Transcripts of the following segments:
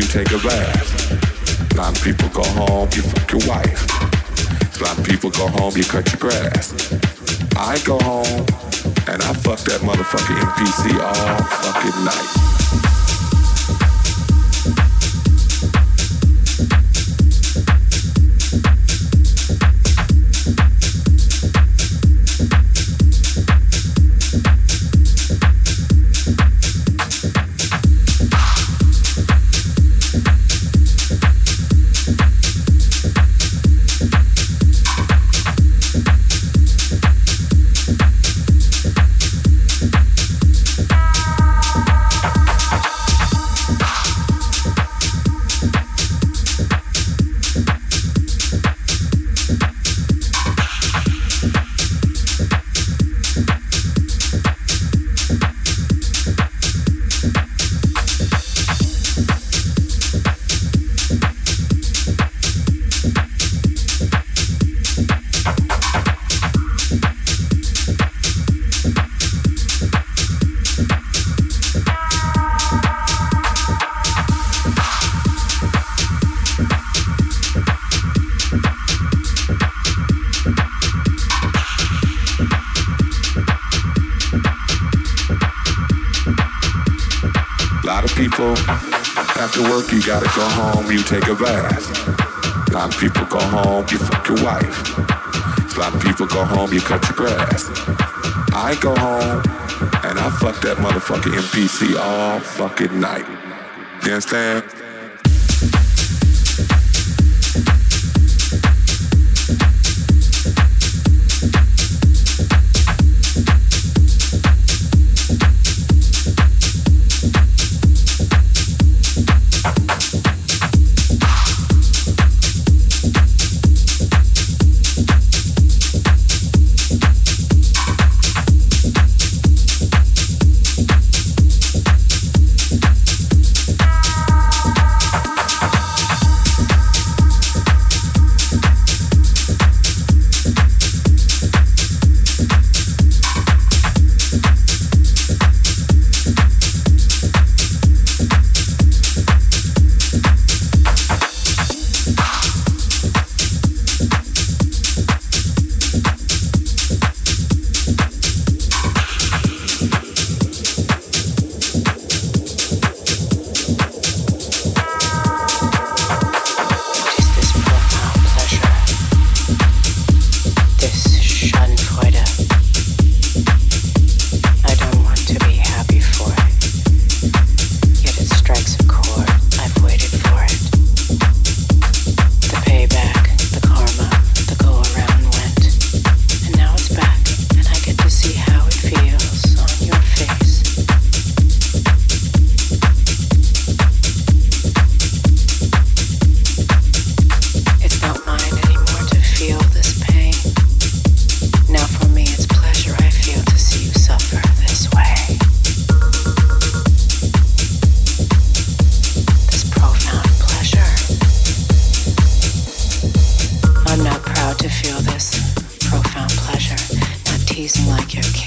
You take a bath. You gotta go home, you take a bath. A lot of people go home, you fuck your wife. A lot of people go home, you cut your grass. I go home and I fuck that motherfucking MPC all fucking night. You understand? This profound pleasure.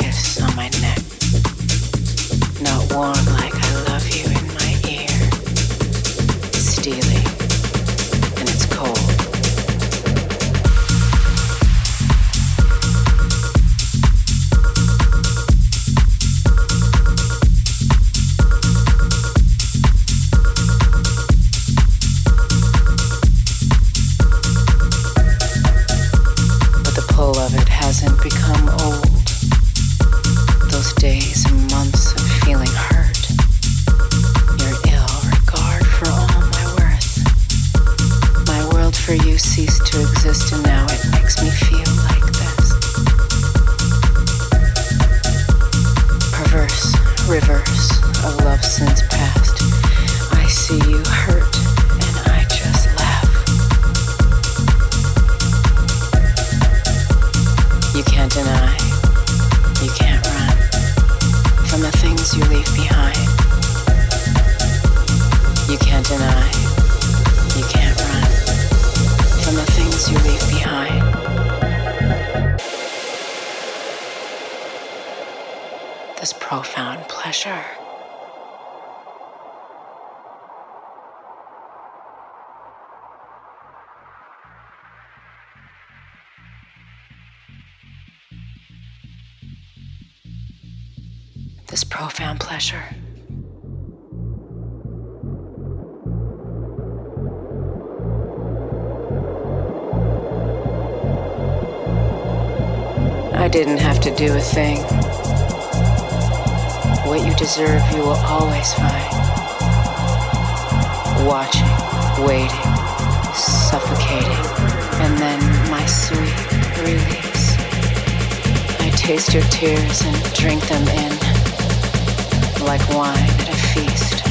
Like wine at a feast.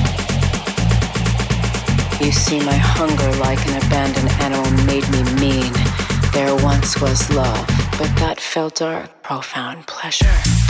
You see, my hunger like an abandoned animal made me mean. There once was love, but that felt dark, profound pleasure.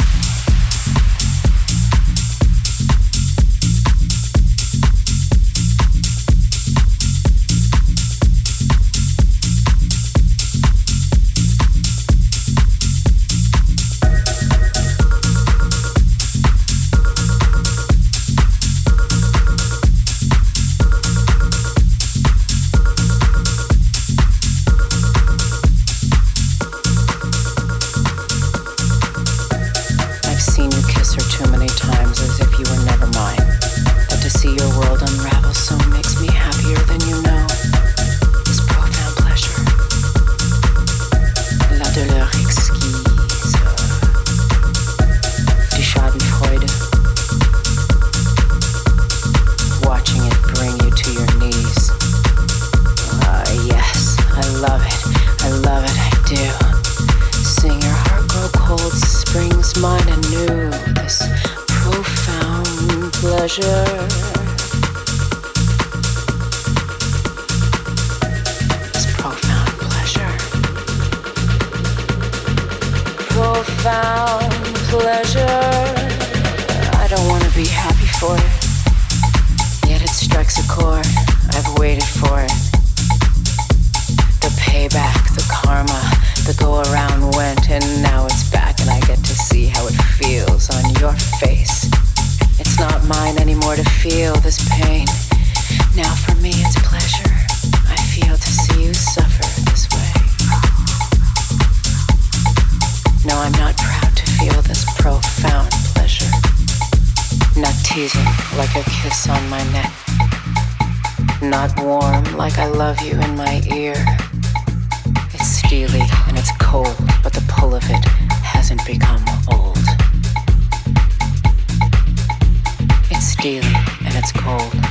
feel and it's cold, but the pull of it hasn't become old. It's steely and it's cold.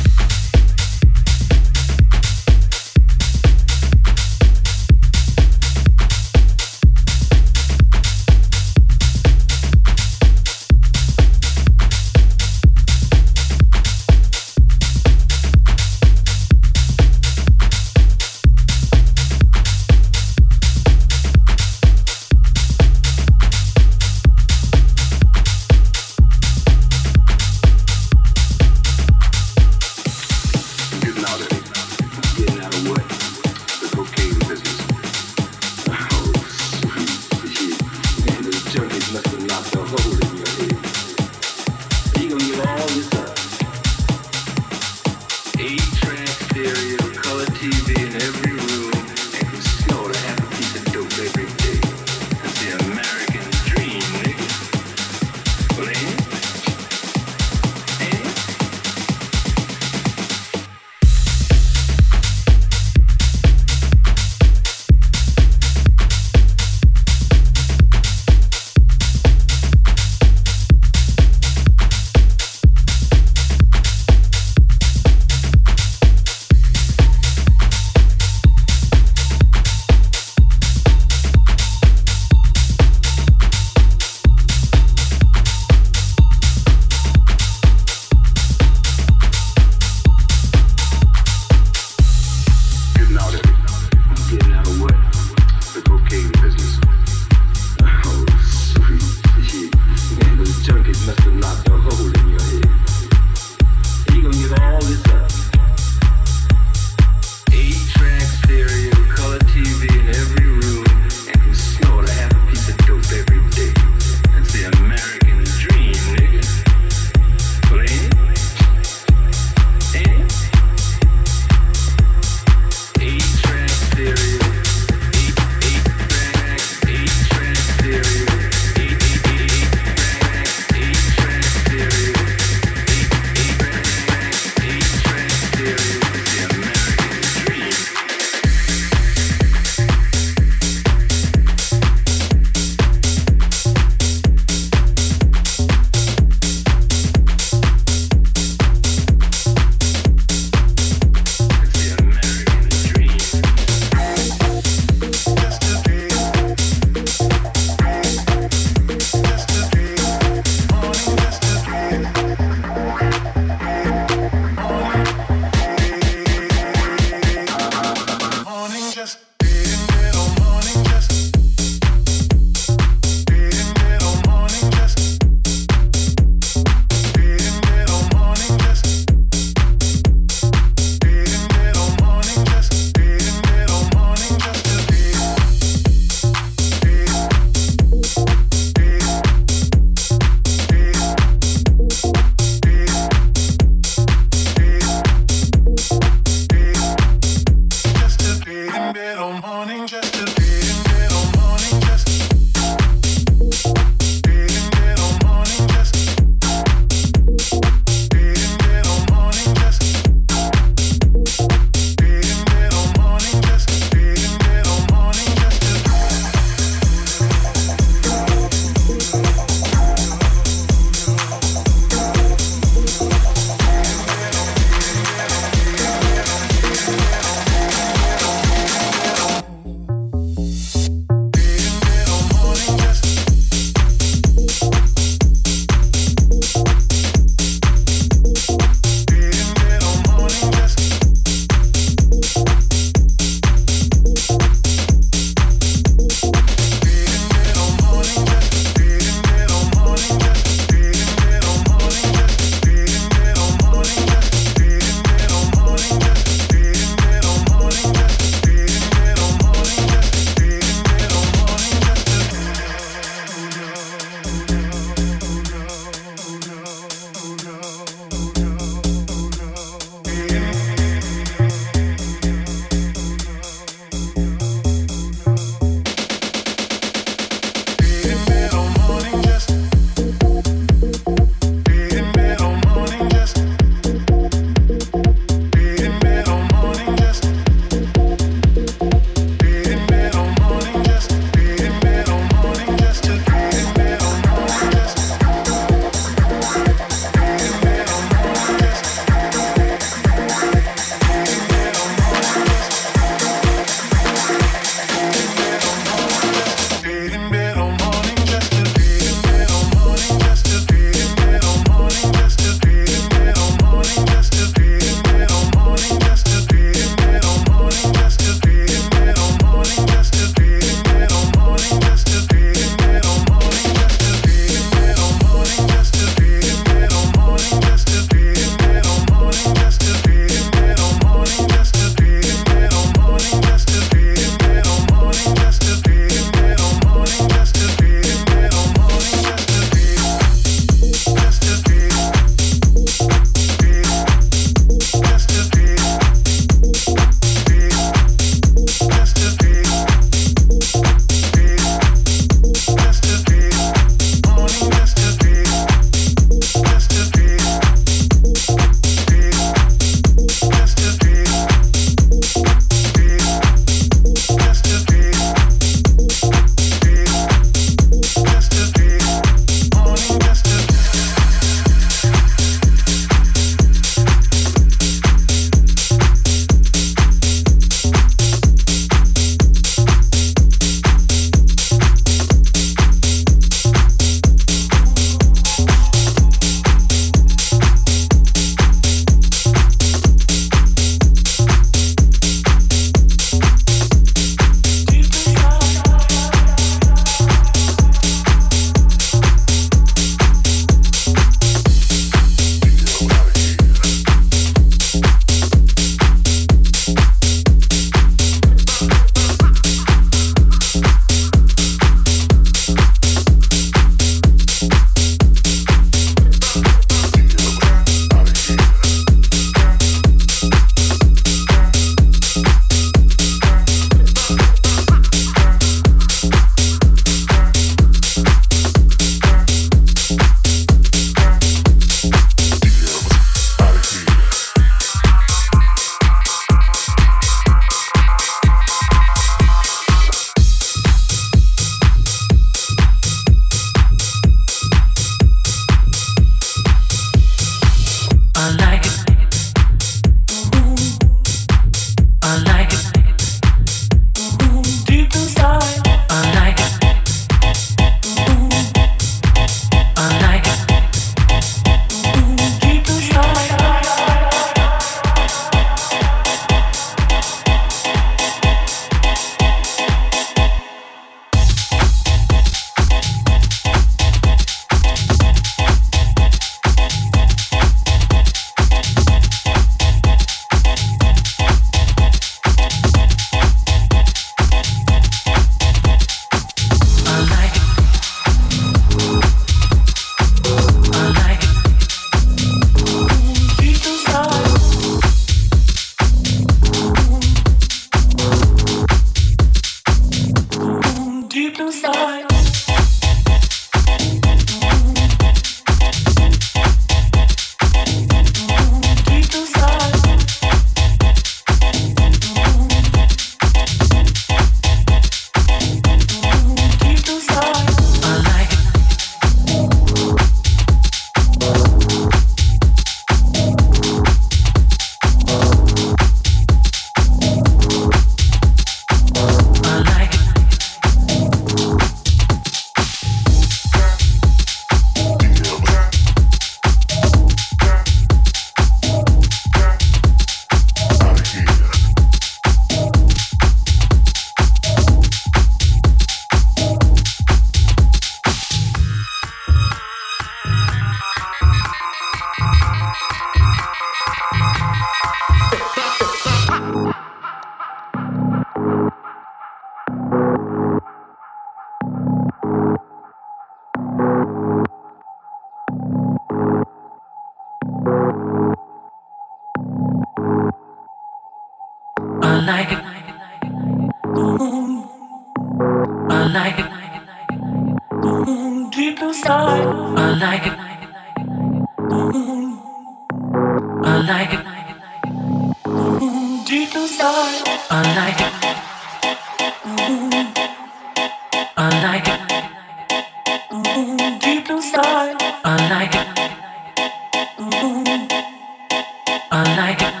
unlike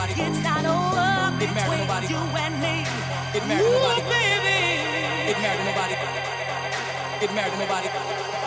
nobody. It's not over between nobody. you and me. It married Ooh, nobody. baby. It married nobody. It married nobody.